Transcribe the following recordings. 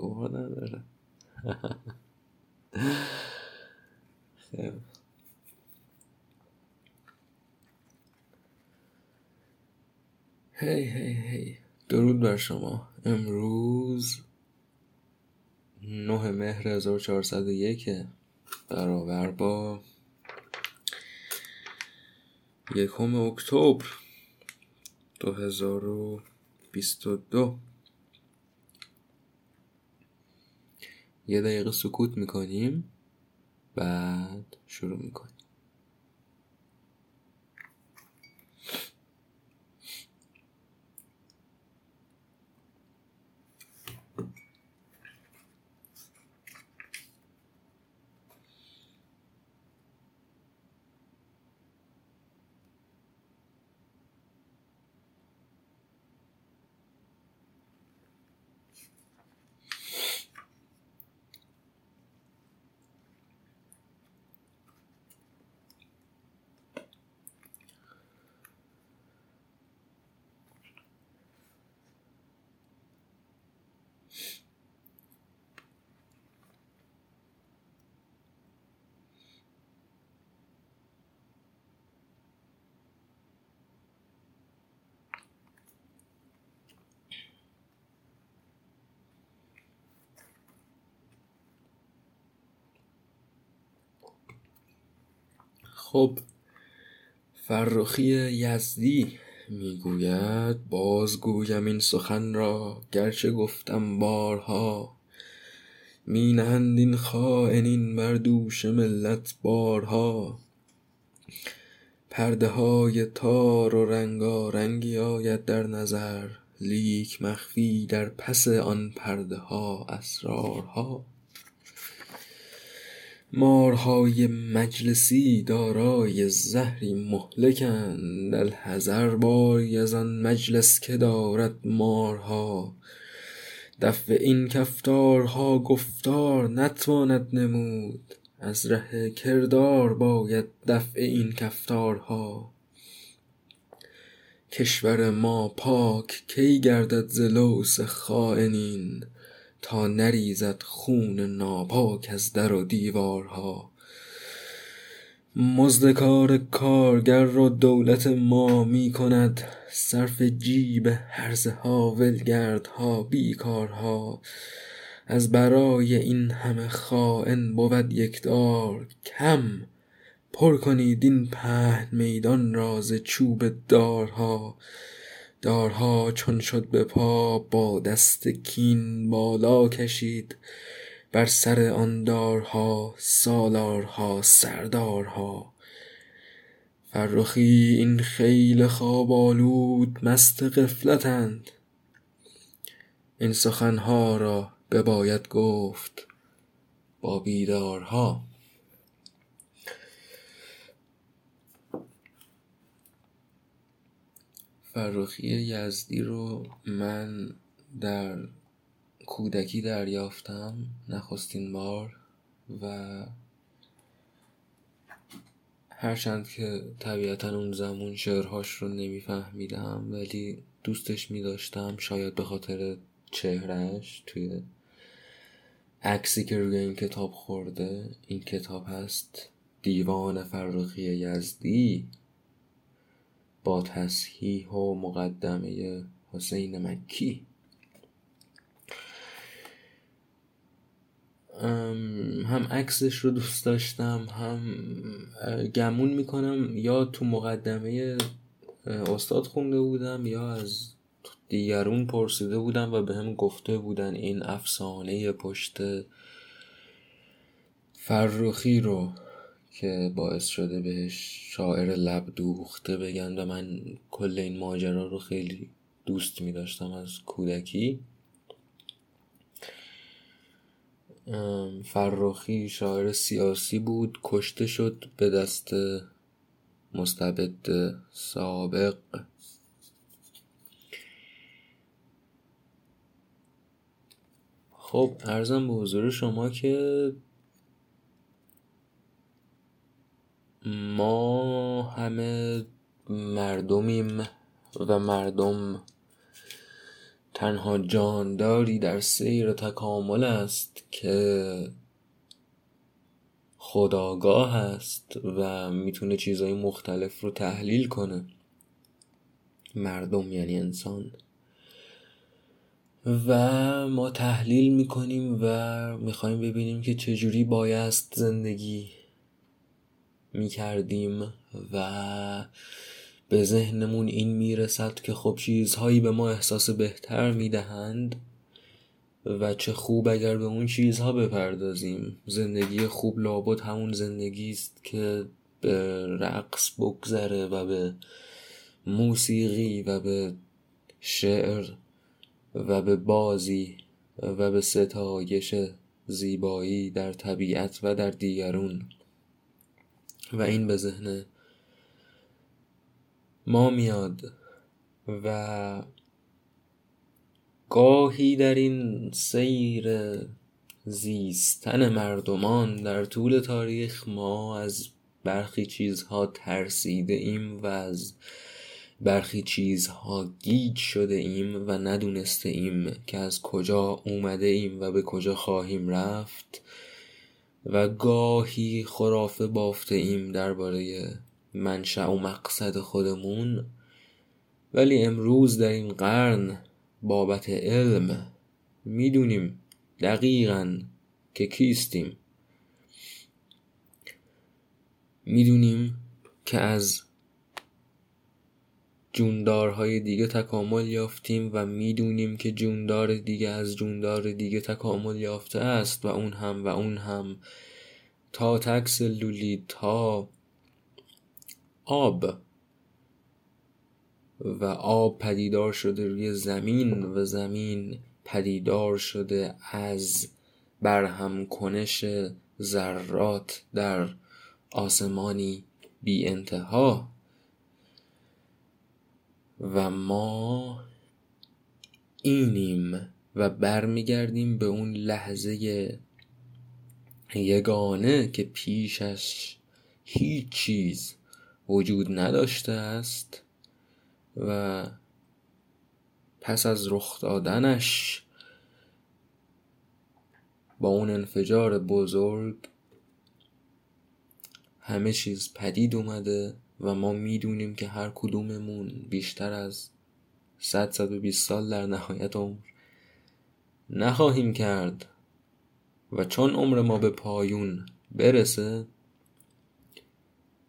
گواه نداره. خیلی. هی هی هی. درود بر شما. امروز نه مهر 1401 برابر با یکم اکتبر 2022 یه دقیقه سکوت می‌کنیم بعد شروع می‌کنیم. خب فرخی یزدی می‌گوید بازگویم این سخن را گرچه گفتم بارها. می نهند این خاینین بر دوش ملت بارها. پرده های تار و رنگارنگی آید در نظر لیک مخفی در پس آن پرده ها اسرارها. مارهای مجلسی دارای زهری مهلکند. الحذر باری از آن مجلس که دارد مارها. دفع این کفتارها گفتار نتواند نمود. از ره کردار باید دفع این کفتارها. کشور ما پاک کی گردد ز لوث خاینین تا نریزد خون ناپاک از در و دیوارها. مزد کار کارگر را دولت ما می کند صرف جیب هرزه ها ولگردها بیکارها. از برای این همه خاین بود یکدار کم پر کنید این پهن میدان را ز چوب دارها. دارها چون شد به پا با دست کین بالا کشید. بر سر آن دارها سالارها سردارها. فرخی این خیل خواب آلود مست غفلتند. این سخن ها را بباید گفت با بیدارها. فرخی یزدی رو من در کودکی دریافتم نخستین بار و هرچند که طبیعتا اون زمان شعرهاش رو نمیفهمیدم ولی دوستش میداشتم شاید به خاطر چهرهش توی عکسی که روی این کتاب خورده این کتاب هست دیوان فرخی یزدی. با تصحیح و مقدمه حسین مکی. هم عکسش رو دوست داشتم هم گمون می‌کنم. یا تو مقدمه استاد خونده بودم یا از دیگرون پرسیده بودم و به هم گفته بودن این افسانه پشت فرخی رو. که باعث شده بهش شاعر لب دوخته بگن و من کل این ماجرا رو خیلی دوست می داشتم از کودکی. فرخی شاعر سیاسی بود کشته شد به دست مستبد سابق. خب ارزم به حضور شما که ما همه مردمیم و مردم تنها جانداری در سیر تکامل است که خداگاه است و می‌تونه چیزهای مختلف رو تحلیل کنه. مردم یعنی انسان. و ما تحلیل می‌کنیم و می‌خوایم ببینیم که چجوری بایست زندگی می‌کردیم و به ذهنمون این می‌رسد که خب چیزهایی به ما احساس بهتر می‌دهند و چه خوب اگر به اون چیزها بپردازیم. زندگی خوب لابد همون زندگی است که به رقص بگذره و به موسیقی و به شعر و به بازی و به ستایش زیبایی در طبیعت و در دیگرون. و این به ذهن ما میاد و گاهی در این سیر زیستن مردمان در طول تاریخ ما از برخی چیزها ترسیده ایم و از برخی چیزها گیج شده ایم و ندونسته ایم که از کجا اومده ایم و به کجا خواهیم رفت. و گاهی خرافه بافته ایم درباره منشأ و مقصد خودمون. ولی امروز در این قرن بابت علم می‌دونیم دقیقا که کیستیم. می‌دونیم که از جوندارهای دیگه تکامل یافتیم و می‌دونیم که جوندار دیگه از جوندار دیگه تکامل یافته است و اون هم و اون هم. تا تکس لولی تا آب. و آب پدیدار شده روی زمین و زمین پدیدار شده از برهم کنش ذرات در آسمانی بی انتها. و ما اینیم و برمیگردیم به اون لحظه یگانه که پیشش هیچ چیز وجود نداشته است و پس از رخ دادنش با اون انفجار بزرگ همه چیز پدید اومده. و ما می‌دونیم که هر کدوممون بیشتر از 100 120 سال در نهایت عمر نخواهیم کرد و چون عمر ما به پایون برسه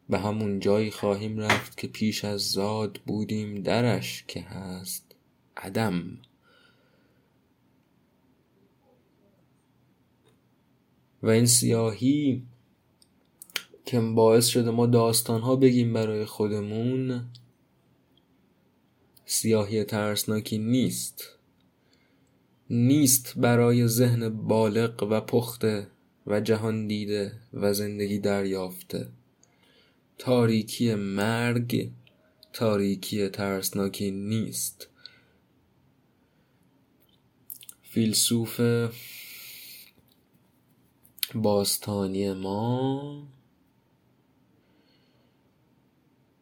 به همون جایی خواهیم رفت که پیش از زاد بودیم درش که هست عدم. و این سیاهی که باعث شده ما داستان ها بگیم برای خودمون سیاهی ترسناکی نیست. نیست برای ذهن بالغ و پخته و جهان دیده و زندگی دریافته. تاریکی مرگ تاریکی ترسناکی نیست. فیلسوف باستانی ما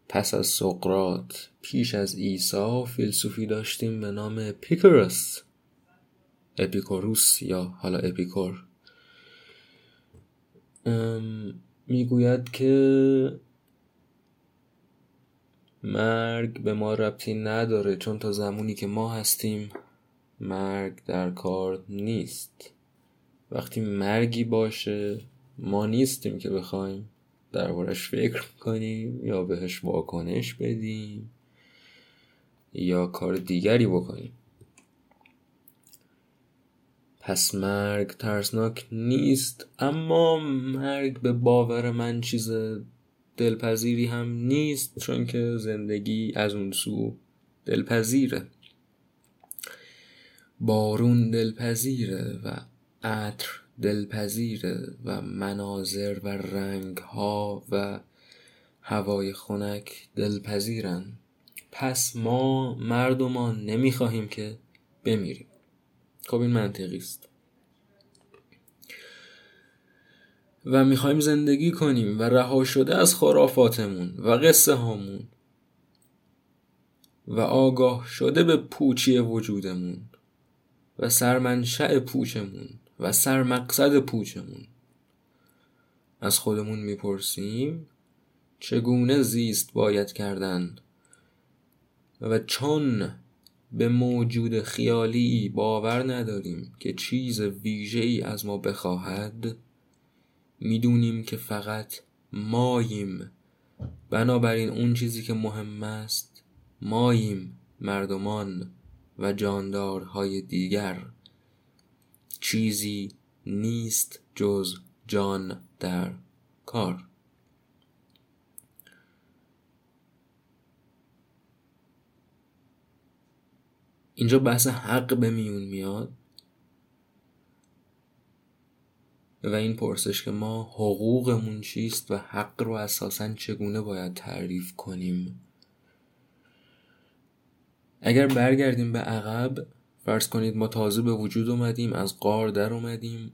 پس از سقرات پیش از عیسی فیلسوفی داشتیم به نام پیکرس اپیکوروس یا حالا اپیکور. می‌گوید که مرگ به ما ربطی نداره چون تا زمانی که ما هستیم مرگ در کار نیست. وقتی مرگی باشه ما نیستیم که بخوایم. دربارش فکر کنیم یا بهش واکنش بدیم یا کار دیگری بکنیم. پس مرگ ترسناک نیست اما مرگ به باور من چیز دلپذیری هم نیست چون که زندگی از اون سو دلپذیره. بارون دلپذیره و عطر دلپذیره و مناظر و رنگ ها و هوای خنک دلپذیرن. پس ما مردمان نمی‌خواهیم که بمیریم. خب این منطقی است. و می‌خوایم زندگی کنیم و رها شده از خرافاتمون و قصه هامون و آگاه شده به پوچی وجودمون و سرمنشأ پوچمون. و سرمقصد پوچمون. از خودمون می‌پرسیم چگونه زیست باید کردن و چون به موجود خیالی باور نداریم که چیز ویژه ای از ما بخواهد می‌دونیم که فقط ماییم. بنابراین اون چیزی که مهم است ماییم مردمان و جاندارهای دیگر. چیزی نیست جز جان در کار. اینجا بحث حق به میون میاد و این پرسش که ما حقوقمون چیست و حق رو اساسا چگونه باید تعریف کنیم. اگر برگردیم به عقب فرض کنید ما تازه به وجود اومدیم از قار در اومدیم.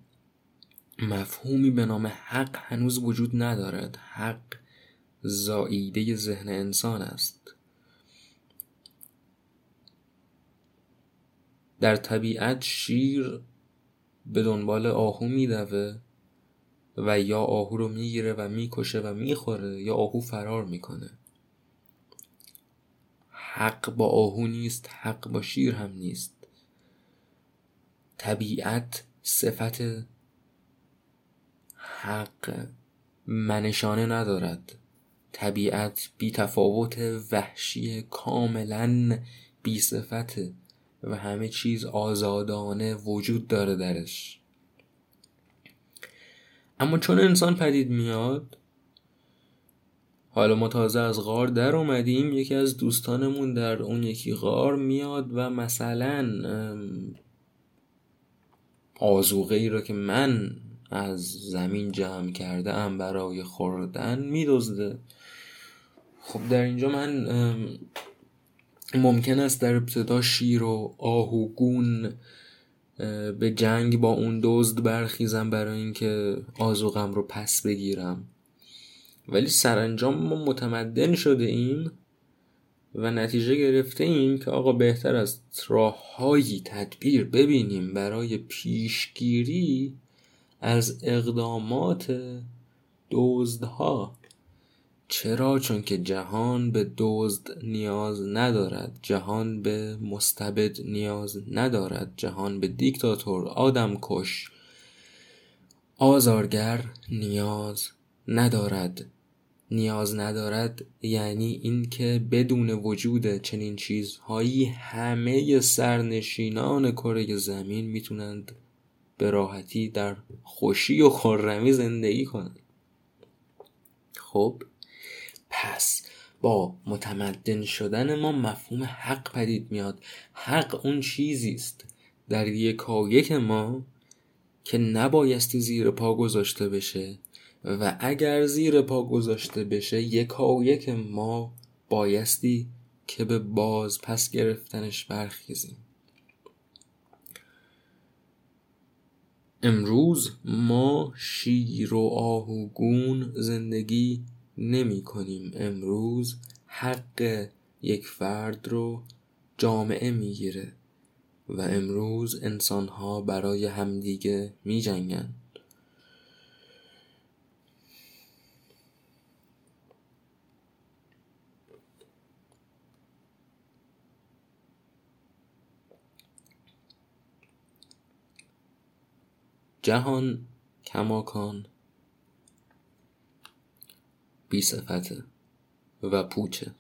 مفهومی به نام حق هنوز وجود ندارد. حق زاییده ذهن انسان است. در طبیعت شیر به دنبال آهو میدوه و یا آهو رو می‌گیره و می‌کشه و می‌خوره یا آهو فرار می‌کنه. حق با آهو نیست حق با شیر هم نیست. طبیعت صفت حق منشانه ندارد. طبیعت بی تفاوت وحشی کاملا بی صفته و همه چیز آزادانه وجود داره درش. اما چون انسان پدید میاد حالا ما تازه از غار در اومدیم یکی از دوستانمون در اون یکی غار میاد و مثلا آزوغه ای را که من از زمین جمع کرده ام برای خوردن میدزده. خب در اینجا من ممکن است در ابتدا شیر و آهوگون به جنگ با اون دزد برخیزم برای اینکه آزوغم رو پس بگیرم. ولی سرانجام ما متمدن شده ایم. و نتیجه گرفته ایم که آقا بهتر از راههایی تدبیر ببینیم برای پیشگیری از اقدامات دزدها. چرا؟ چون که جهان به دزد نیاز ندارد. جهان به مستبد نیاز ندارد. جهان به دیکتاتور آدم کش آزارگر نیاز ندارد. نیاز ندارد یعنی اینکه بدون وجود چنین چیزهایی همه سرنشینان کره زمین می‌تونند به راحتی در خوشی و خرمی زندگی کنند. خب پس با متمدن شدن ما مفهوم حق پدید میاد حق اون چیزی است در یکایک ما که نبایستی زیر پا گذاشته بشه و اگر زیر پا گذاشته بشه یکایک ما بایستی که به باز پس گرفتنش برخیزیم امروز ما شیر و آهوگون زندگی نمی کنیم امروز حق یک فرد رو جامعه می‌گیره و امروز انسان ها برای همدیگه می جنگن. جهان کماکان. بی صفته و پوچه.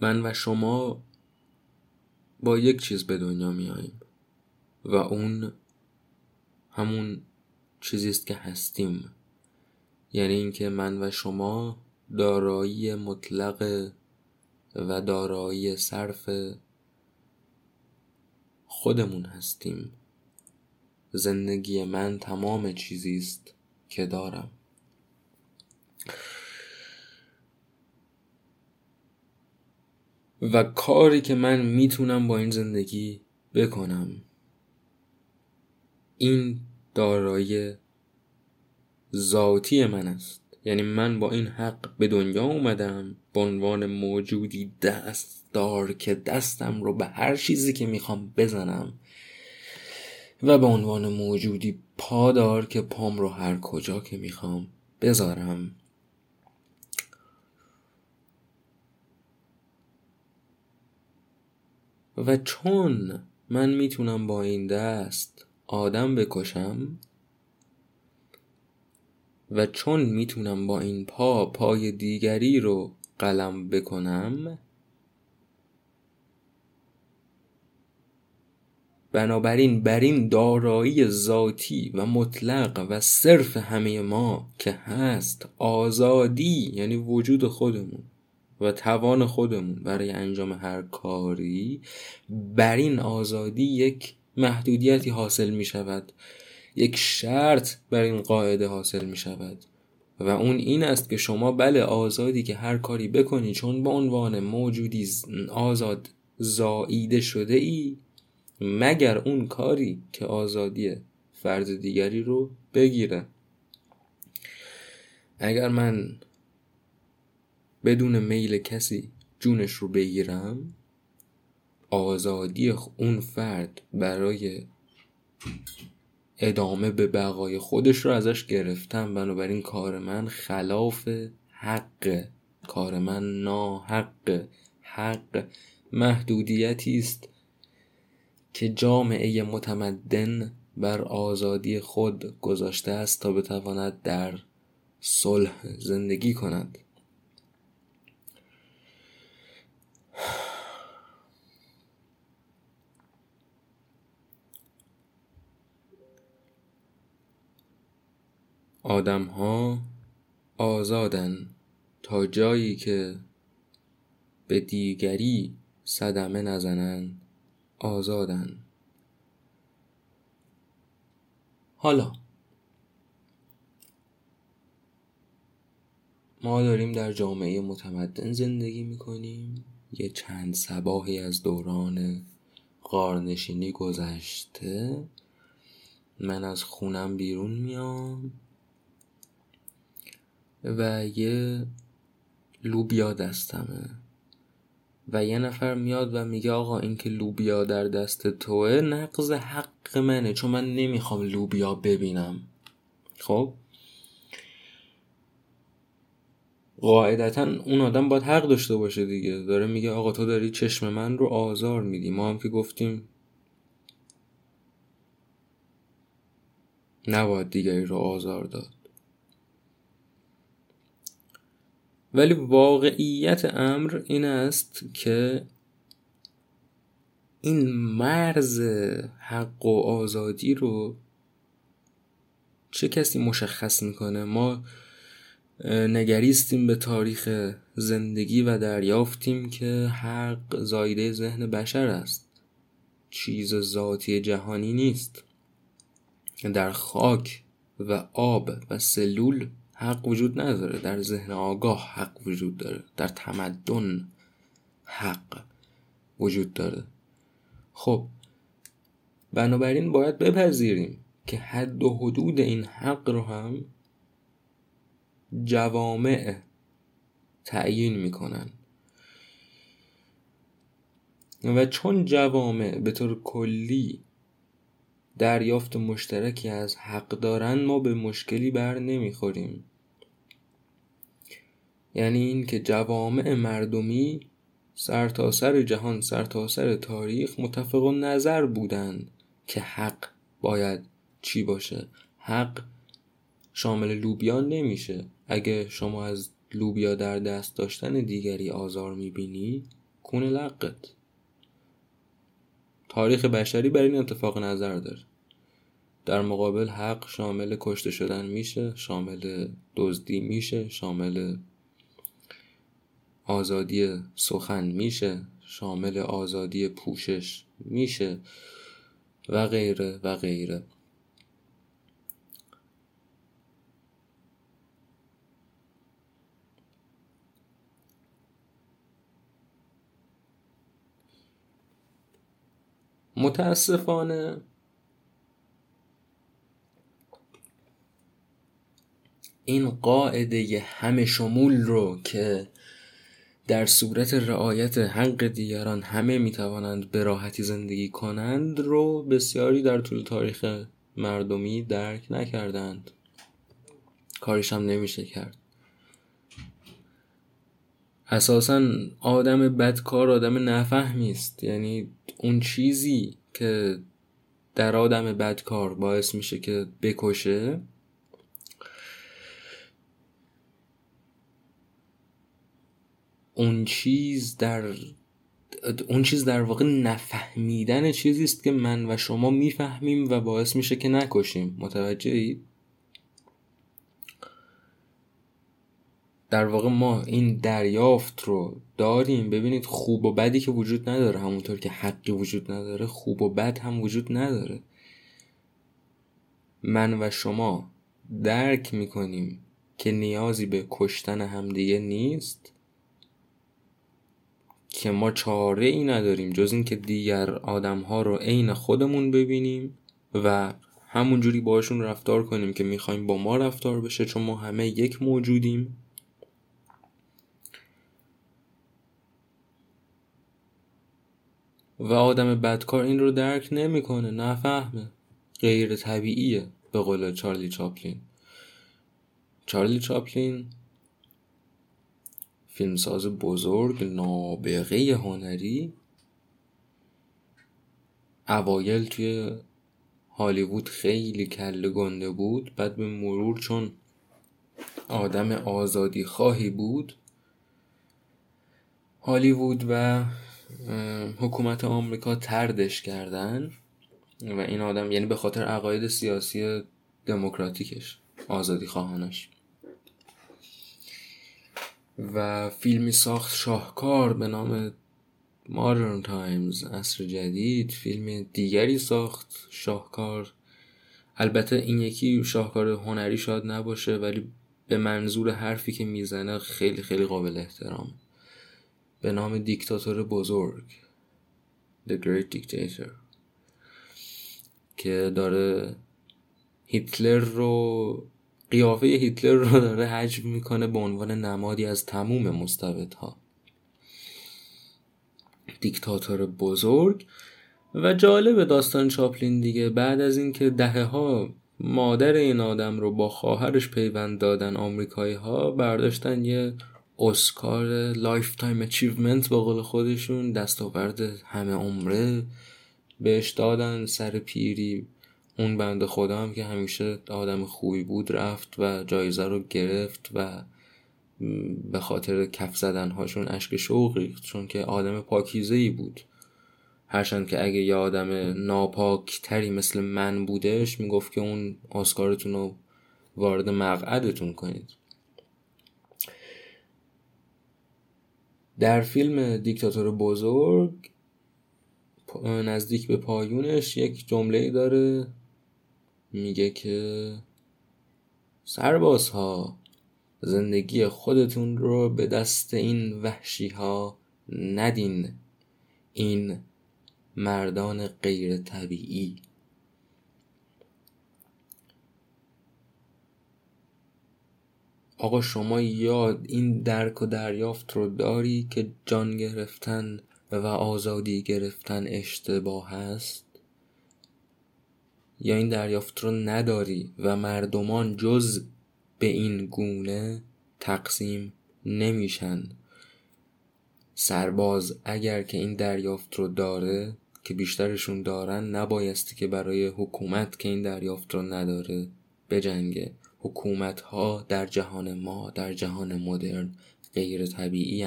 من و شما با یک چیز به دنیا میاییم و اون همون چیزی است که هستیم. یعنی اینکه من و شما دارایی مطلق و دارایی صرف خودمون هستیم. زندگی من تمام چیزی است که دارم. و کاری که من می‌تونم با این زندگی بکنم این دارایی ذاتی من است. یعنی من با این حق به دنیا اومدم به عنوان موجودی دست دار که دستم رو به هر چیزی که می‌خوام بزنم و به عنوان موجودی پادار که پام رو هر کجا که می‌خوام بذارم. و چون من می‌تونم با این دست آدم بکشم و چون می‌تونم با این پا پای دیگری رو قلم بکنم بنابراین بر این دارایی ذاتی و مطلق و صرف همه ما که هست آزادی یعنی وجود خودمون و توان خودمون برای انجام هر کاری بر این آزادی یک محدودیتی حاصل می شود. یک شرط بر این قاعده حاصل می شود. و اون این است که شما بله آزادی که هر کاری بکنی چون به عنوان موجودی آزاد زاییده شده ای مگر اون کاری که آزادی فرد دیگری رو بگیره. اگر من بدون میل کسی جونش رو بگیرم آزادی اون فرد برای ادامه به بقای خودش رو ازش گرفتم. بنابراین کار من خلاف حق کار من ناحق حق محدودیتی است. که جامعه متمدن بر آزادی خود گذاشته است تا بتواند در صلح زندگی کند. آدم ها آزادن تا جایی که به دیگری صدمه نزنن آزادن. حالا ما داریم در جامعه متمدن زندگی می‌کنیم. یه چند سباهی از دوران غارنشینی گذشته. من از خونم بیرون میام و یه لوبیا دستمه. و یه نفر میاد و میگه آقا این که لوبیا در دست توه نقض حق منه چون من نمی‌خوام لوبیا ببینم. خب؟ قاعدتا اون آدم باید حق داشته باشه دیگه. داره میگه آقا تو داری چشم من رو آزار میدی. ما هم که گفتیم نباید دیگری رو آزار داد. ولی واقعیت امر این است که این مرز حق و آزادی رو چه کسی مشخص می‌کنه؟ ما نگریستیم به تاریخ زندگی و دریافتیم که حق زایده ذهن بشر است. چیز ذاتی جهانی نیست. در خاک و آب و سلول حق وجود نداره. در ذهن آگاه حق وجود داره. در تمدن حق وجود داره. خب بنابراین باید بپذیریم که حد و حدود این حق رو هم جوامع تعیین می‌کنن. و چون جوامع به طور کلی دریافت مشترکی از حق دارن ما به مشکلی بر نمی‌خوریم. یعنی این که جوامع مردمی سرتاسر سر جهان سرتاسر سر تاریخ متفق نظر بودند که حق باید چی باشه. حق شامل لوبیا نمیشه. اگه شما از لوبیا در دست داشتن دیگری آزار می‌بینی کون لقت تاریخ بشری بر این اتفاق نظر داره. در مقابل حق شامل کشته شدن میشه شامل دزدی میشه شامل آزادی سخن میشه شامل آزادی پوشش میشه و غیره و غیره. متاسفانه این قاعده همه شمول رو که در صورت رعایت حق دیگران همه می‌توانند به راحتی زندگی کنند رو بسیاری در طول تاریخ مردمی درک نکردند. کارش هم نمیشه کرد. اساسا آدم بدکار آدم نفهمی است. یعنی اون چیزی که در آدم بدکار باعث میشه که بکشه اون چیز در اون چیز در واقع نفهمیدن چیزی است که من و شما می‌فهمیم و باعث میشه که نکشیم. متوجه در واقع ما این دریافت رو داریم. ببینید خوب و بدی که وجود نداره. همونطور که حقی وجود نداره خوب و بد هم وجود نداره. من و شما درک می‌کنیم که نیازی به کشتن همدیگه نیست. که ما چاره ای نداریم جز اینکه دیگر آدم ها رو عین خودمون ببینیم و همونجوری باشون رفتار کنیم که می‌خوایم با ما رفتار بشه چون ما همه یک موجودیم. و آدم بدکار این رو درک نمی‌کنه نفهمه. غیر طبیعیه به قول چارلی چاپلین. چارلی چاپلین فیلمساز بزرگ نابغه هنری اوایل توی هالیوود خیلی کله گنده بود بعد به مرور چون آدم آزادی خواهی بود هالیوود و حکومت آمریکا تردش کردن و این آدم یعنی به خاطر عقاید سیاسی دموکراتیکش آزادی خواهانش. و فیلمی ساخت شاهکار به نام مادرن تایمز عصر جدید. فیلم دیگری ساخت شاهکار. البته این یکی شاهکار هنری شاید نباشه ولی به منظور حرفی که می‌زنه خیلی خیلی قابل احترام. به نام دیکتاتور بزرگ The Great Dictator که داره هیتلر رو قیافه هیتلر رو داره حجم می‌کنه به عنوان نمادی از تموم مستبدها. دیکتاتور بزرگ و جالب داستان چاپلین دیگه. بعد از اینکه دهه ها مادر این آدم رو با خواهرش پیوند دادن آمریکایی ها برداشتن یه اسکار lifetime achievement به قول خودشون دستاورد همه عمره بهش دادن سر پیری اون بنده خدا هم که همیشه آدم خوبی بود رفت و جایزه رو گرفت و به خاطر کف زدن هاشون اشک شوق ریخت چون که آدم پاکیزه ای بود. هرچند که اگه یه آدم ناپاک تری مثل من بودش می‌گفت که اون آسکارتون رو وارد مقعدتون کنید. در فیلم دیکتاتور بزرگ نزدیک به پایونش یک جمله داره. میگه که سربازها زندگی خودتون رو به دست این وحشی ها ندین. این مردان غیر طبیعی. آقا شما یاد این درک و دریافت رو داری که جان گرفتن و آزادی گرفتن اشتباه است یا این دریافت رو نداری و مردمان جز به این گونه تقسیم نمیشن. سرباز اگر که این دریافت رو داره که بیشترشون دارن نبایستی که برای حکومت که این دریافت رو نداره بجنگه. حکومت ها در جهان ما در جهان مدرن غیر طبیعی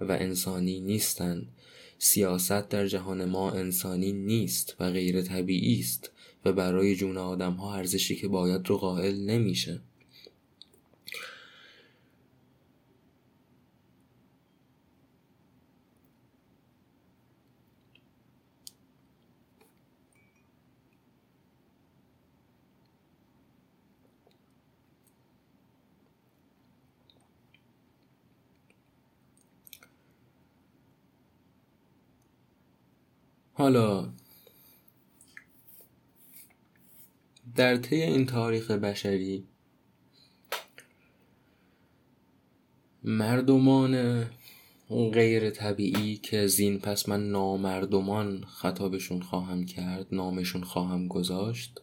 و انسانی نیستند سیاست در جهان ما انسانی نیست و غیر طبیعی است. و برای جون آدم ها ارزشی که باید رو قائل نمیشه. حالا در طی این تاریخ بشری مردمان غیر طبیعی که زین پس من نامردمان خطابشون خواهم کرد نامشون خواهم گذاشت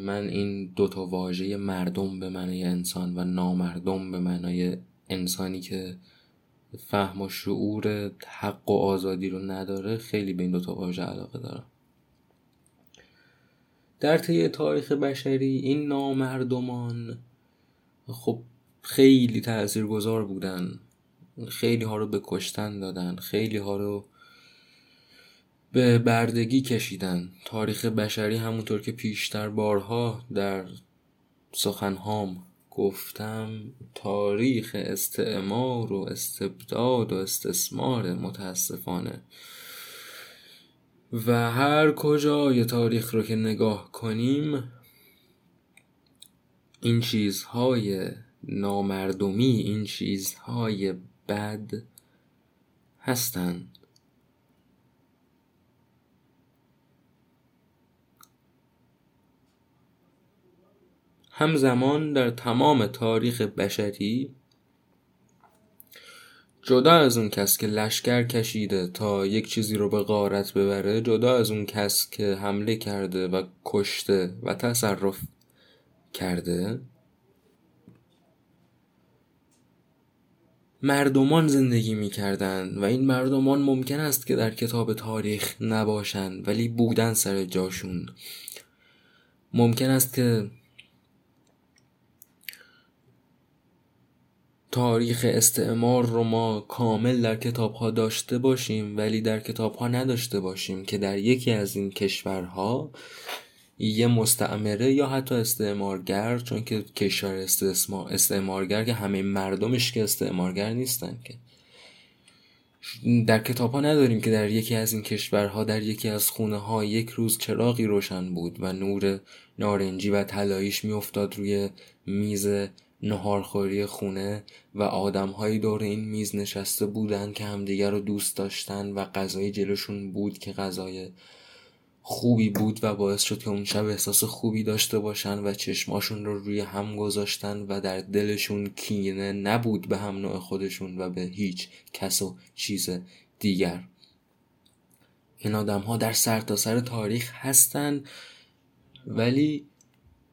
من این دوتا واژه مردم به معنای انسان و نامردم به معنای انسانی که فهم و شعور حق و آزادی رو نداره خیلی به این دوتا واژه علاقه دارم. در طی تاریخ بشری این نامردمان خب خیلی گذار بودن. خیلی ها رو به کشتن دادن. خیلی ها رو به بردگی کشیدن. تاریخ بشری همونطور که پیشتر بارها در سخنهام گفتم تاریخ استعمار و استبداد و استثمار متاسفانه و هر کجای تاریخ رو که نگاه کنیم این چیزهای نامردمی این چیزهای بد هستند. همزمان در تمام تاریخ بشری جدا از اون کس که لشکر کشیده تا یک چیزی رو به غارت ببره جدا از اون کس که حمله کرده و کشته و تصرف کرده مردمان زندگی می کردن و این مردمان ممکن است که در کتاب تاریخ نباشند ولی بودن سر جاشون. ممکن است که تاریخ استعمار رو ما کامل در کتاب ها داشته باشیم ولی در کتاب ها نداشته باشیم که در یکی از این کشورها یه مستعمره یا حتی استعمارگر چون که کشور استعمارگر که همه مردمش که استعمارگر نیستن که. در کتاب ها نداریم که در یکی از این کشورها در یکی از خونه ها یک روز چراغی روشن بود و نور نارنجی و طلاییش میافتاد روی میز نهارخوری خونه و آدمهایی دور این میز نشسته بودند که همدیگر رو دوست داشتن و غذای جلوشون بود که غذای خوبی بود و باعث شد که اون شب احساس خوبی داشته باشن و چشماشون رو روی هم گذاشتن و در دلشون کینه نبود به هم نوع خودشون و به هیچ کس و چیز دیگر. این آدم ها در سرتاسر سر تاریخ هستن ولی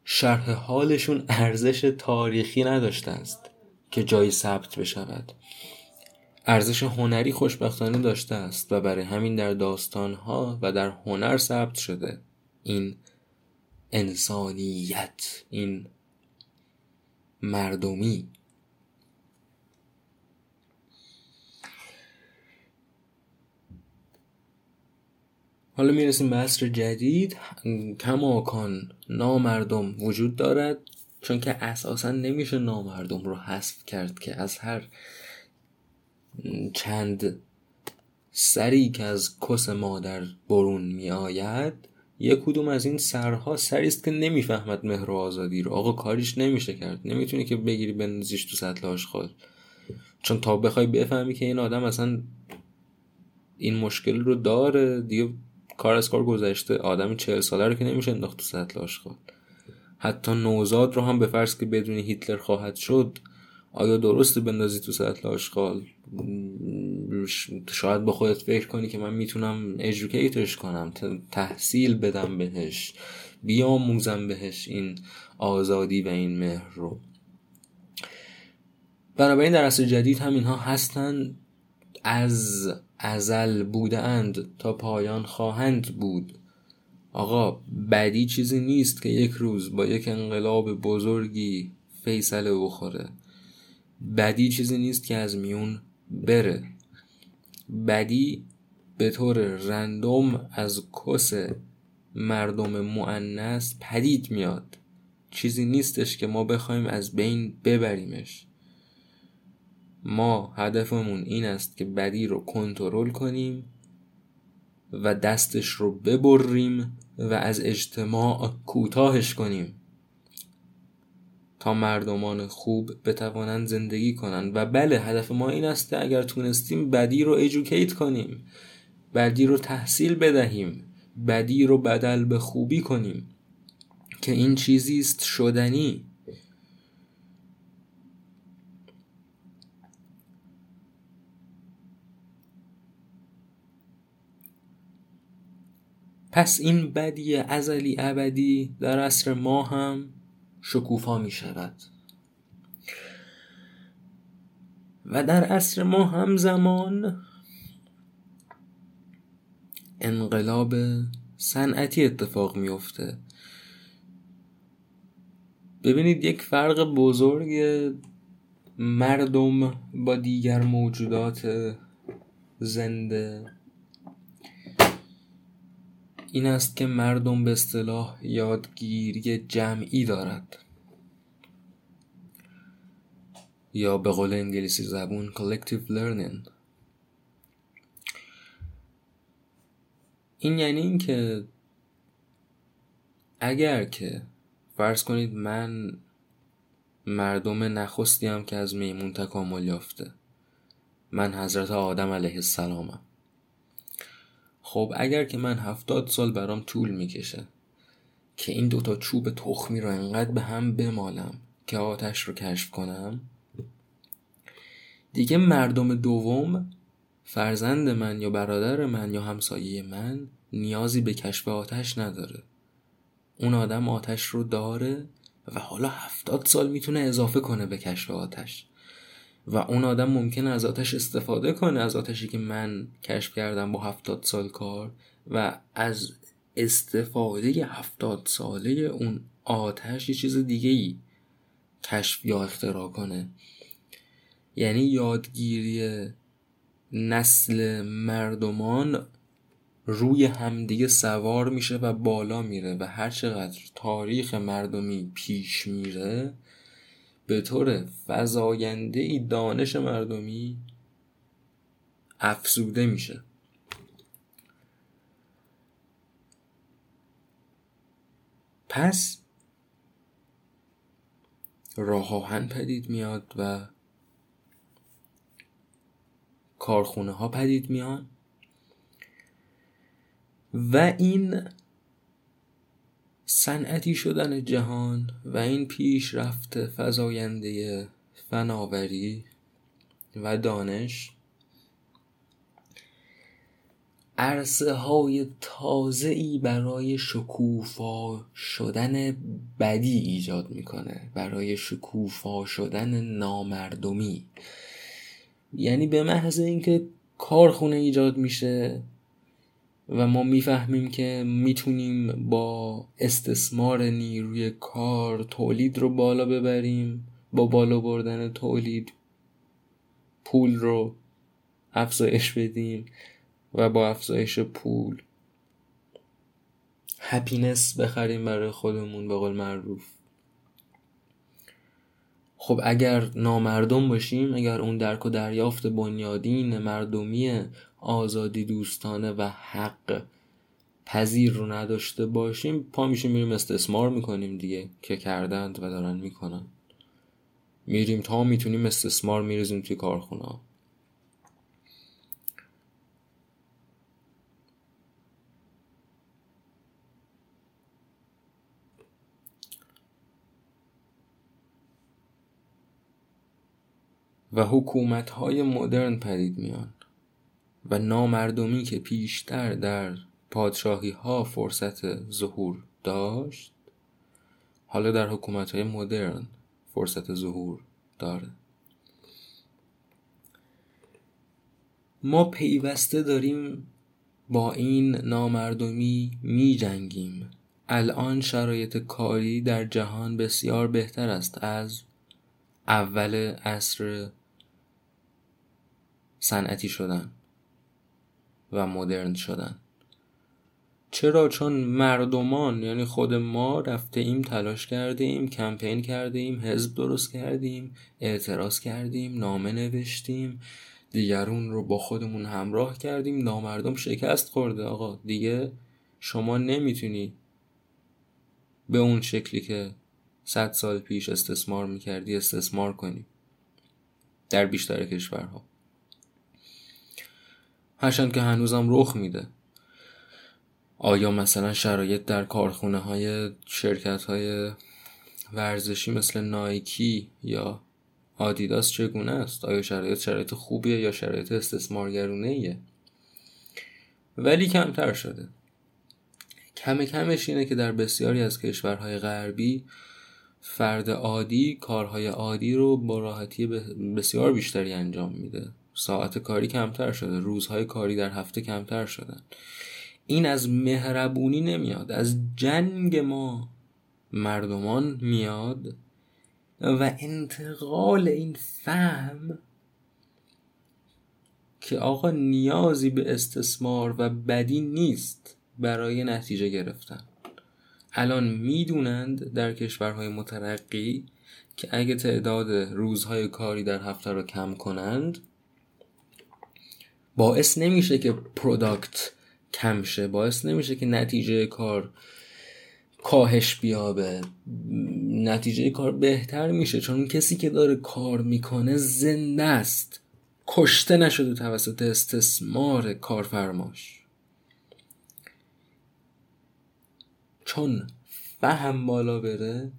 شرح حالشون ارزش تاریخی نداشته است که جایی ثبت بشود. ارزش هنری خوشبختانه داشته است و برای همین در داستانها و در هنر ثبت شده. این انسانیت این مردمی. حالا می‌رسیم به عصر جدید. کماکان نامردم وجود دارد چون که اساسا نمیشه نامردم رو حذف کرد که از هر چند سری که از کس مادر برون می آید یک کدوم از این سرها سری است که نمی‌فهمد مهر و آزادی رو. آقا کاریش نمیشه کرد. نمی‌تونی که بگیری بندازیش تو سطل آشغال. چون تا بخوای بفهمی که این آدم اصلا این مشکل رو داره دیگه کار از کار گذشته آدم چهل ساله رو که نمیشه انداخت تو سطل آشغال. حتی نوزاد رو هم به فرض که بدون هیتلر خواهد شد آیا درسته بندازی تو سطل آشغال؟ شاید با خودت فکر کنی که من می‌تونم ادوکیتش کنم تحصیل بدم بهش بیاموزم بهش این آزادی و این مهر رو. بنابراین در عصر جدید هم اینها هستن. از ازل بودند تا پایان خواهند بود. آقا بدی چیزی نیست که یک روز با یک انقلاب بزرگی فیصله بخوره. بدی چیزی نیست که از میون بره. بدی به طور رندوم از کس مردم معنس پدید میاد. چیزی نیستش که ما بخوایم از بین ببریمش. ما هدفمون این است که بدی رو کنترل کنیم و دستش رو ببریم و از اجتماع کوتاهش کنیم تا مردمان خوب بتوانند زندگی کنند. و بله هدف ما این است اگر تونستیم بدی رو ایژوکیت کنیم بدی رو تحصیل بدهیم بدی رو بدل به خوبی کنیم که این چیزی است شدنی. پس این بدی ازلی ابدی در عصر ما هم شکوفا می شود. و در عصر ما همزمان انقلاب صنعتی اتفاق میفته ببینید یک فرق بزرگ مردم با دیگر موجودات زنده این است که مردم به اصطلاح یادگیری جمعی دارد. یا به قول انگلیسی زبون collective learning. این یعنی اینکه اگر که فرض کنید من مردم نخستی هم که از میمون تکامل یافته. من حضرت آدم علیه السلامم. خب اگر که من هفتاد سال برام طول می‌کشه که این دوتا چوب تخمی رو انقدر به هم بمالم که آتش رو کشف کنم دیگه مردم دوم فرزند من یا برادر من یا همسایه من نیازی به کشف آتش نداره. اون آدم آتش رو داره و حالا هفتاد سال می‌تونه اضافه کنه به کشف آتش. و اون آدم ممکنه از آتش استفاده کنه از آتشی که من کشف کردم با هفتاد سال کار و از استفاده هفتاد ساله اون آتش یه چیز دیگه ای کشف یا اختراع کنه. یعنی یادگیری نسل مردمان روی همدیگه سوار میشه و بالا میره و هر چقدر تاریخ مردمی پیش میره به طور فضاینده ای دانش مردمی افزوده میشه. پس راه آهن پدید میاد و کارخونه ها پدید میان و این صنعتی شدن جهان و این پیشرفت فزاینده فناوری و دانش. عرصه های تازه ای برای شکوفا شدن بدی ایجاد می‌کنه برای شکوفا شدن نامردمی. یعنی به محض اینکه کارخونه ایجاد میشه و ما می‌فهمیم که می‌تونیم با استثمار نیروی کار تولید رو بالا ببریم با بالا بردن تولید پول رو افزایش بدیم و با افزایش پول هپینس بخریم برای خودمون به قول معروف. خب اگر نامردم باشیم اگر اون درک و دریافت بنیادین مردمی آزادی دوستانه و حق پذیر رو نداشته باشیم پا میشیم میریم استثمار می‌کنیم دیگه که کردند و دارن می‌کنن. میریم تا می‌تونیم استثمار میریزیم توی کارخونه و حکومت های مدرن پدید میان. و نامردمی که پیشتر در پادشاهی ها فرصت ظهور داشت حالا در حکومت های مدرن فرصت ظهور داره. ما پیوسته داریم با این نامردمی می جنگیم الان شرایط کاری در جهان بسیار بهتر است از اول عصر صنعتی شدن. و مدرن شدن. چرا؟ چون مردمان یعنی خود ما رفته ایم تلاش کرده ایم کمپین کرده ایم حزب درست کردیم اعتراض کردیم نامه نوشتیم دیگرون رو با خودمون همراه کردیم نامردم شکست خورده. آقا دیگه شما نمی‌تونی به اون شکلی که صد سال پیش استثمار می‌کردی استثمار کنی در بیشتر کشورها. هرچند که هنوزم رخ میده. آیا مثلا شرایط در کارخونه های شرکت های ورزشی مثل نایکی یا آدیداس چگونه است؟ آیا شرایط شرایط خوبیه یا شرایط استثمارگرونه ایه ولی کمتر شده. کم کمش اینه که در بسیاری از کشورهای غربی فرد عادی کارهای عادی رو با راحتی بسیار بیشتری انجام میده. ساعت کاری کمتر شده روزهای کاری در هفته کمتر شدن این از مهربونی نمیاد از جنگ ما مردمان میاد و انتقال این فهم که آقا نیازی به استثمار و بدی نیست برای نتیجه گرفتن. الان می‌دونند در کشورهای مترقی که اگه تعداد روزهای کاری در هفته رو کم کنند باعث نمیشه که پروداکت کم شه باعث نمیشه که نتیجه کار کاهش بیابه. نتیجه کار بهتر میشه چون کسی که داره کار می‌کنه زنده است. کشته نشده توسط استثمار کارفرماش. چون فهم بالا بره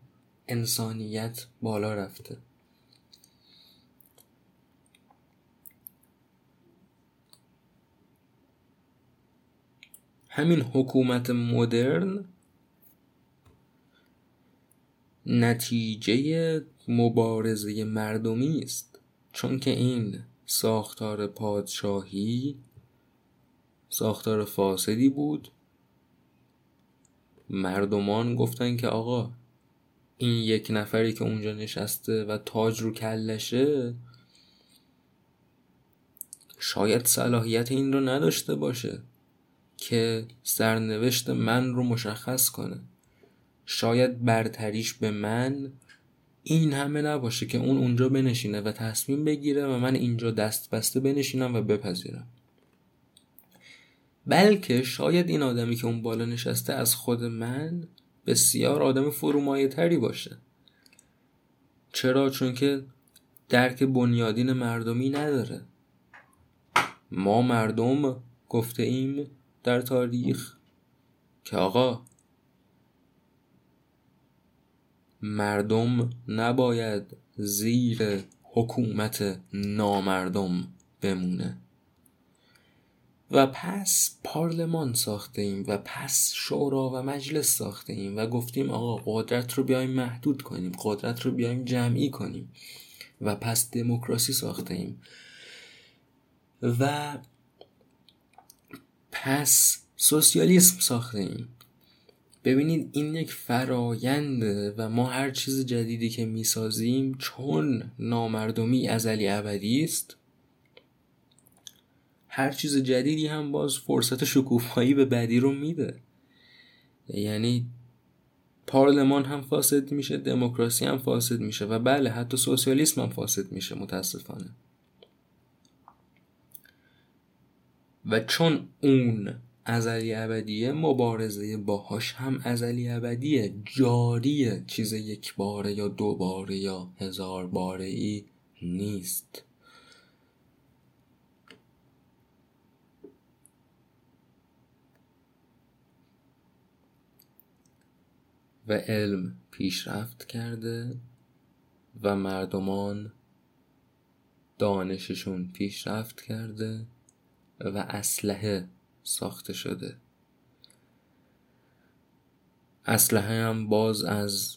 انسانیت بالا رفته. همین حکومت مدرن نتیجه مبارزه مردمی است. چون که این ساختار پادشاهی ساختار فاسدی بود. مردمان گفتن که آقا این یک نفری که اونجا نشسته و تاج رو کلشه شاید صلاحیت این رو نداشته باشه. که سرنوشت من رو مشخص کنه. شاید برتریش به من این همه نباشه که اون اونجا بنشینه و تصمیم بگیره و من اینجا دست بسته بنشینم و بپذیرم. بلکه شاید این آدمی که اون بالا نشسته از خود من بسیار آدم فرومایه تری باشه. چرا؟ چون که درک بنیادین مردمی نداره. ما مردم گفته ایم در تاریخ که آقا مردم نباید زیر حکومت نامردم بمونه. و پس پارلمان ساخته ایم و پس شورا و مجلس ساخته ایم و گفتیم آقا قدرت رو بیایم محدود کنیم قدرت رو بیایم جمعی کنیم و پس دموکراسی ساخته ایم و پس سوسیالیسم ساخته ایم. ببینید این یک فراینده و ما هر چیز جدیدی که می‌سازیم چون نامردمی ازلی ابدی است. هر چیز جدیدی هم باز فرصت شکوفایی به بدی رو میده. یعنی پارلمان هم فاسد میشه دموکراسی هم فاسد میشه و بله حتی سوسیالیسم هم فاسد میشه متاسفانه. و چون اون ازلی ابدیه مبارزه باهاش هم ازلی ابدیه. جاریه چیز یک باره یا دو باره یا هزار باره ای نیست. و علم پیشرفت کرده و مردمان دانششون پیشرفت کرده. و اسلحه ساخته شده. اسلحه هم باز از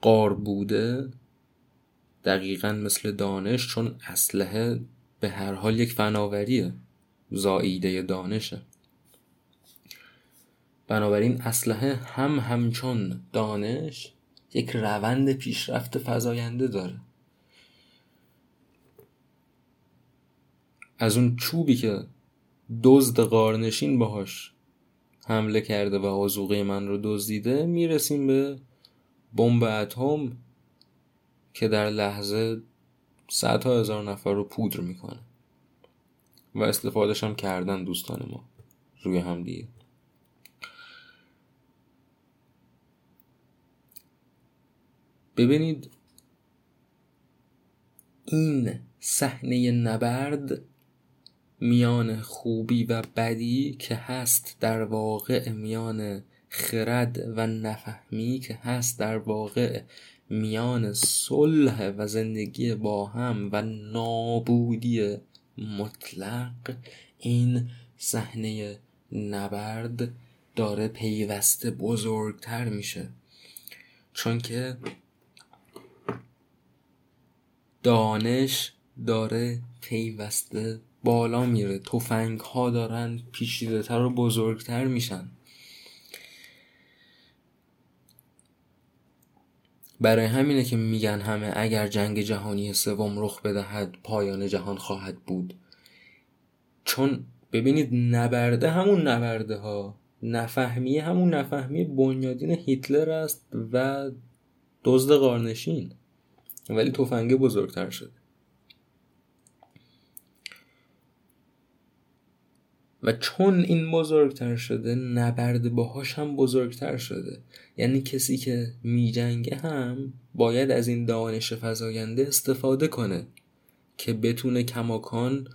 قار بوده دقیقا مثل دانش چون اسلحه به هر حال یک فناوریه زاییده دانشه. بنابراین اسلحه هم همچون دانش یک روند پیشرفت فزاینده داره. از اون چوبی که دزد قارنشین باهاش حمله کرده و آزوقه من رو دزدیده می‌رسیم به بمب اتم که در لحظه صدها هزار نفر رو پودر می‌کنه و استفادهش هم کردن دوستان ما روی هم دیگه. ببینید این صحنه نبرد میان خوبی و بدی که هست در واقع میان خرد و نفهمی که هست در واقع میان صلح و زندگی با هم و نابودی مطلق. این صحنه نبرد داره پیوسته بزرگتر میشه. چون که دانش داره پیوسته بالا میره. توفنگ ها دارن پیچیده تر و بزرگتر میشن. برای همینه که میگن همه اگر جنگ جهانی سوم رخ بدهد پایان جهان خواهد بود. چون ببینید نبرده همون نبرده ها نفهمیه همون نفهمی بنیادین هیتلر است و دزد قارنشین. ولی تفنگه بزرگتر شده. و چون این بزرگتر شده نبرد باهاش هم بزرگتر شده. یعنی کسی که میجنگه هم باید از این دانش فزاینده استفاده کنه که بتونه کماکان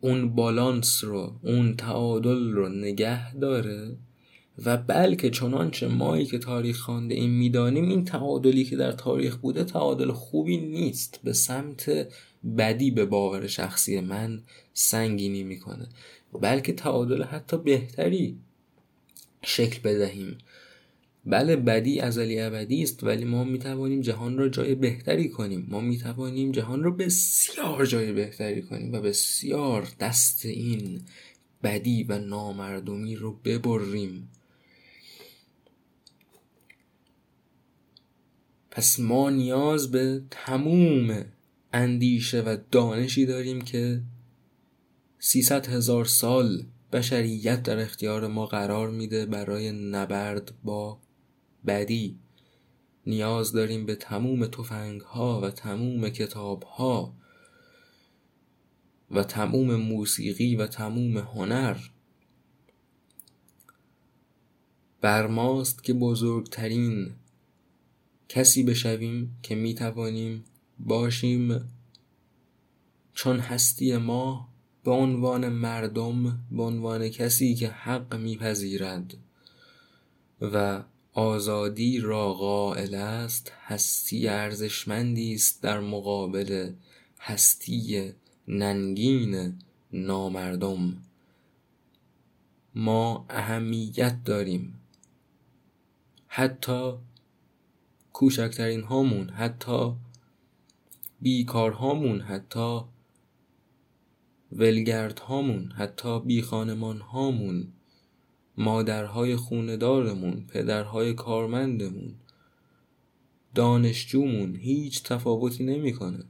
اون بالانس رو اون تعادل رو نگه داره و بلکه چنانچه مایی که تاریخ خوانده این می‌دانیم این تعادلی که در تاریخ بوده تعادل خوبی نیست. به سمت بدی به باور شخصی من سنگینی می‌کنه. بلکه تعادل حتی بهتری شکل بدهیم. بله بدی ازلی ابدی است ولی ما می‌توانیم جهان را جای بهتری کنیم. ما می‌توانیم جهان را بسیار جای بهتری کنیم و بسیار دست این بدی و نامردمی رو ببریم. پس ما نیاز به تموم اندیشه و دانشی داریم که 300 هزار سال بشریت در اختیار ما قرار میده برای نبرد با بدی. نیاز داریم به تموم تفنگ ها و تموم کتاب ها و تموم موسیقی و تموم هنر. بر ماست که بزرگترین کسی بشویم که می توانیم باشیم. چون هستی ما به عنوان مردم به عنوان کسی که حق میپذیرد و آزادی را قائل است هستی ارزشمندی است در مقابل هستی ننگین نامردم. ما اهمیت داریم. حتی کوچکترین هامون حتی بیکار هامون حتی ولگرد هامون حتی بی خانمان هامون مادرهای خوندارمون پدرهای کارمندمون دانشجومون هیچ تفاوتی نمی‌کنه.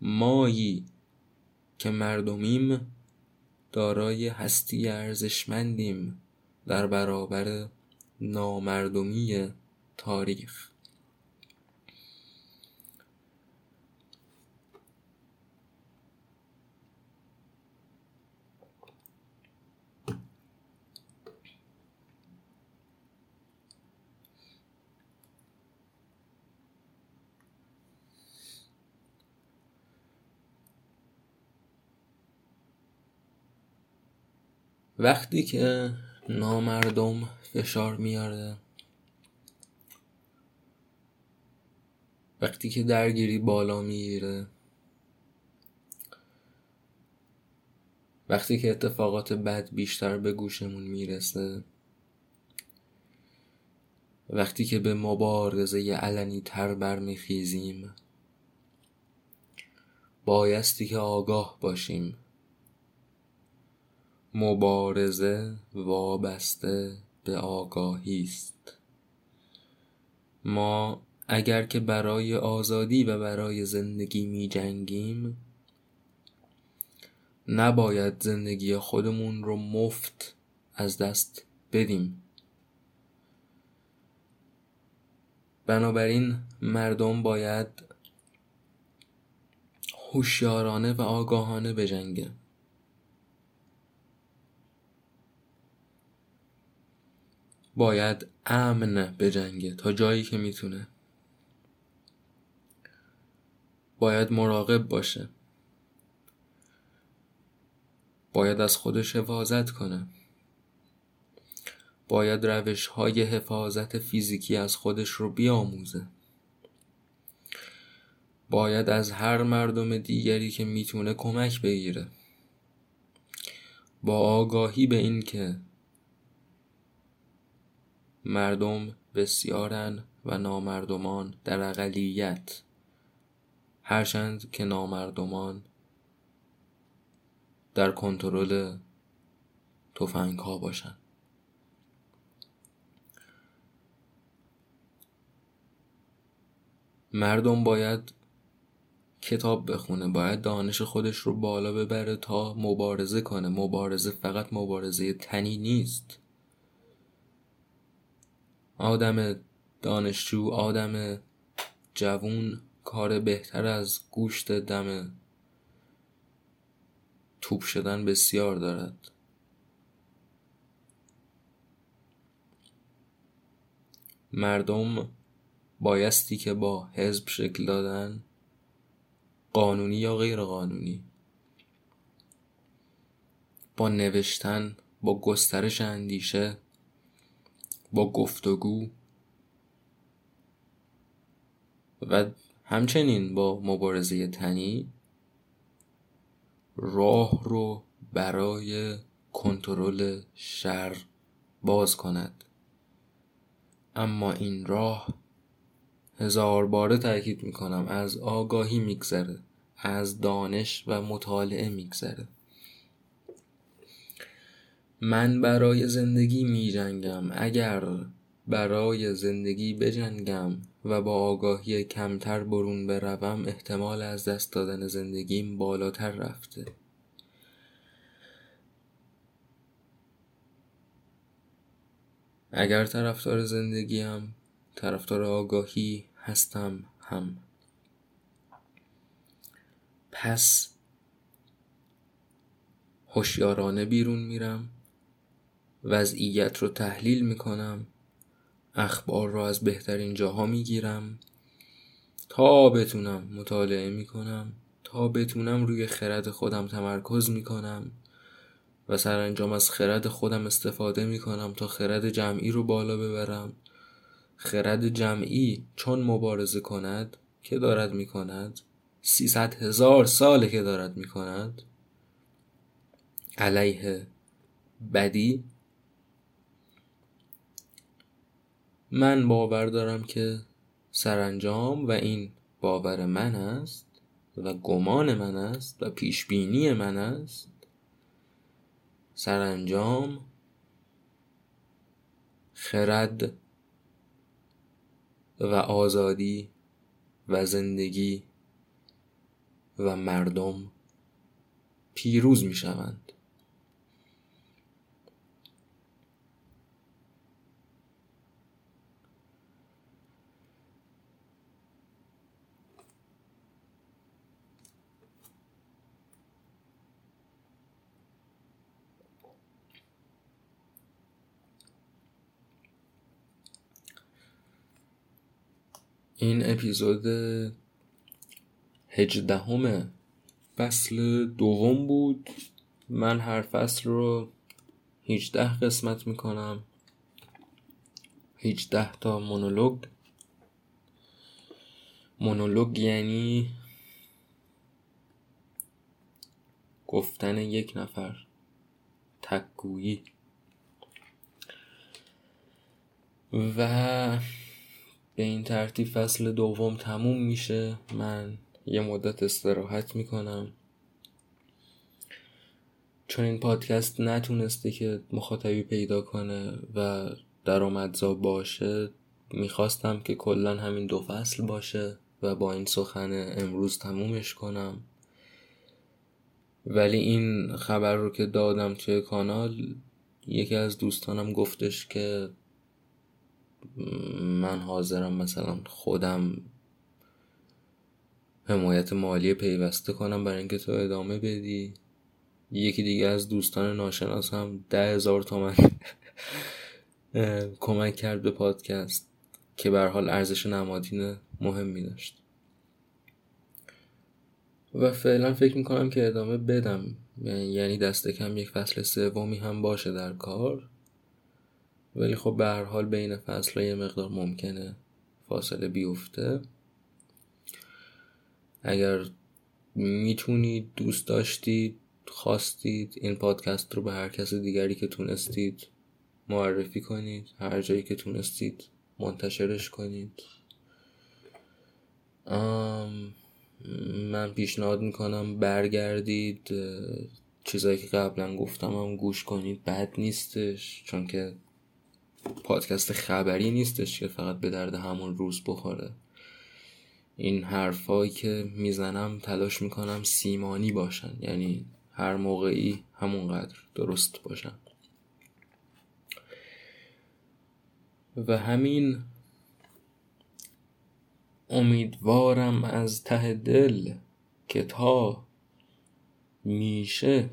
مایی که مردمیم دارای هستی ارزشمندیم در برابر نامردمی تاریخ. وقتی که نامردم فشار میاره وقتی که درگیری بالا می‌گیره وقتی که اتفاقات بد بیشتر به گوشمون می‌رسه وقتی که به مبارزه علنی تر برمیخیزیم بایستی که آگاه باشیم. مبارزه وابسته به آگاهی است. ما اگر که برای آزادی و برای زندگی می جنگیم نباید زندگی خودمون رو مفت از دست بدیم. بنابراین مردم باید هوشیارانه و آگاهانه بجنگه باید امن بجنگه تا جایی که می‌تونه. باید مراقب باشه. باید از خودش حفاظت کنه. باید روش های حفاظت فیزیکی از خودش رو بیاموزه. باید از هر مردم دیگری که می‌تونه کمک بگیره. با آگاهی به این که مردم بسیارن و نامردمان در اقلیت. هرچند که نامردمان در کنترل تفنگ ها باشن. مردم باید کتاب بخونه باید دانش خودش رو بالا ببره تا مبارزه کنه. مبارزه فقط مبارزه تنی نیست. آدم دانشجو آدم جوون کار بهتر از گوشت دم توپ شدن بسیار دارد. مردم بایستی که با حزب شکل دادن قانونی یا غیر قانونی. با نوشتن با گسترش اندیشه با گفتگو و همچنین با مبارزه تنی راه رو برای کنترل شر باز کند. اما این راه هزار باره تاکید می‌کنم از آگاهی میگذره از دانش و مطالعه میگذره. من برای زندگی میجنگم اگر برای زندگی بجنگم و با آگاهی کمتر برون بروم احتمال از دست دادن زندگیم بالاتر رفته. اگر طرفدار زندگیم طرفدار آگاهی هستم هم. پس هوشیارانه بیرون میرم. وضعیت رو تحلیل می‌کنم اخبار رو از بهترین جاها می‌گیرم تا بتونم مطالعه می‌کنم تا بتونم روی خرد خودم تمرکز می‌کنم و سرانجام از خرد خودم استفاده می‌کنم تا خرد جمعی رو بالا ببرم. خرد جمعی چون مبارزه کند که دارد می‌کند سیصد هزار ساله که دارد می‌کند علیه بدی من باور دارم که سرانجام و این باور من است و گمان من است و پیشبینی من است. سرانجام خرد و آزادی و زندگی و مردم پیروز می شوند این اپیزود هجدهم فصل دوم بود. من هر فصل رو هیچده قسمت می‌کنم. هیچده تا مونولوگ. مونولوگ یعنی گفتن یک نفر. تکگویی. و به این ترتیب فصل دوم تموم میشه. من یه مدت استراحت می‌کنم. چون این پادکست نتونسته که مخاطبی پیدا کنه و درآمدزا باشه می‌خواستم که کلا همین دو فصل باشه و با این سخن امروز تمومش کنم. ولی این خبر رو که دادم توی کانال یکی از دوستانم گفتش که من حاضرم مثلا خودم حمایت مالی پیوسته کنم برای اینکه تو ادامه بدی. یکی دیگه از دوستان ناشناس هم ده هزار تومن کمک کرد به پادکست که بر حال ارزش نمادین مهمی داشت. و فعلا فکر می‌کنم که ادامه بدم. یعنی دست کم یک فصل سومی هم باشه در کار. ولی خب به هر حال بین فصل یه مقدار ممکنه فاصله بیفته. اگر می‌تونید دوست داشتید خواستید این پادکست رو به هر کس دیگری که تونستید معرفی کنید هر جایی که تونستید منتشرش کنید. من پیشنهاد می‌کنم برگردید. چیزایی که قبلا گفتم هم گوش کنید بد نیستش چون که پادکست خبری نیستش که فقط به درد همون روز بخوره. این حرفایی که می‌زنم تلاش می‌کنم سیمانی باشن. یعنی هر موقعی همونقدر درست باشن. و همین امیدوارم از ته دل که تا میشه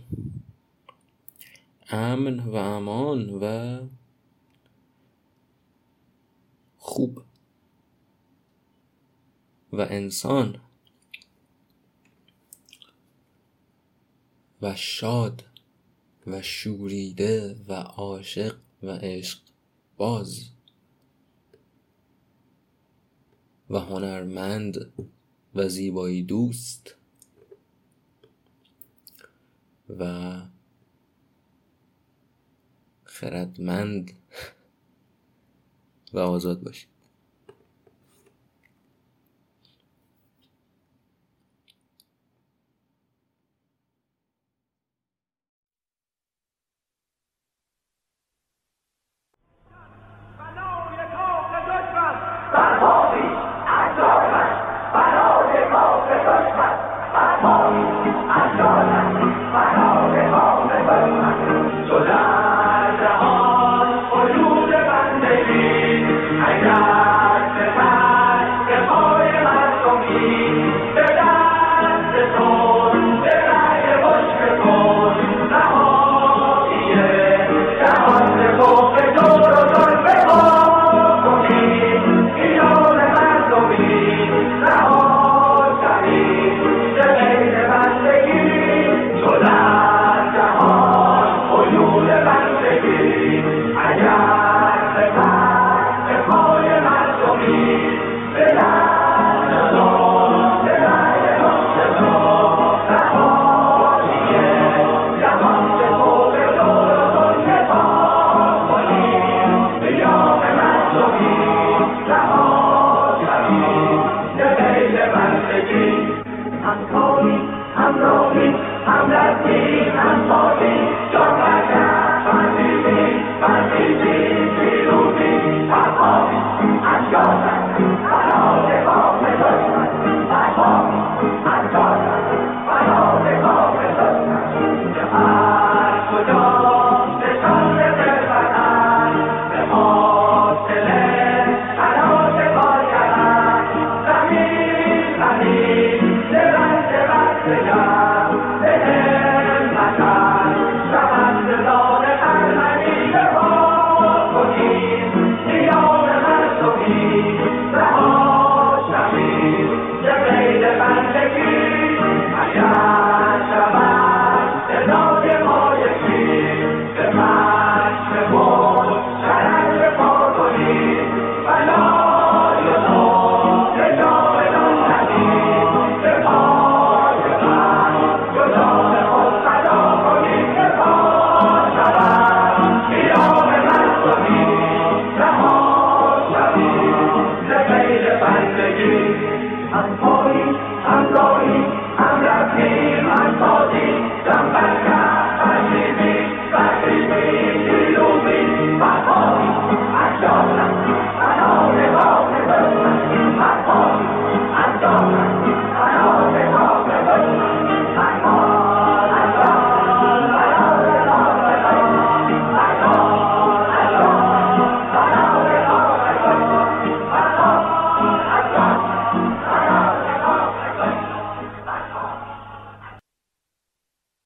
امن و امان و خوب و انسان و شاد و شوریده و عاشق و عشق باز و هنرمند و زیبایی دوست و خردمند و آزاد باشید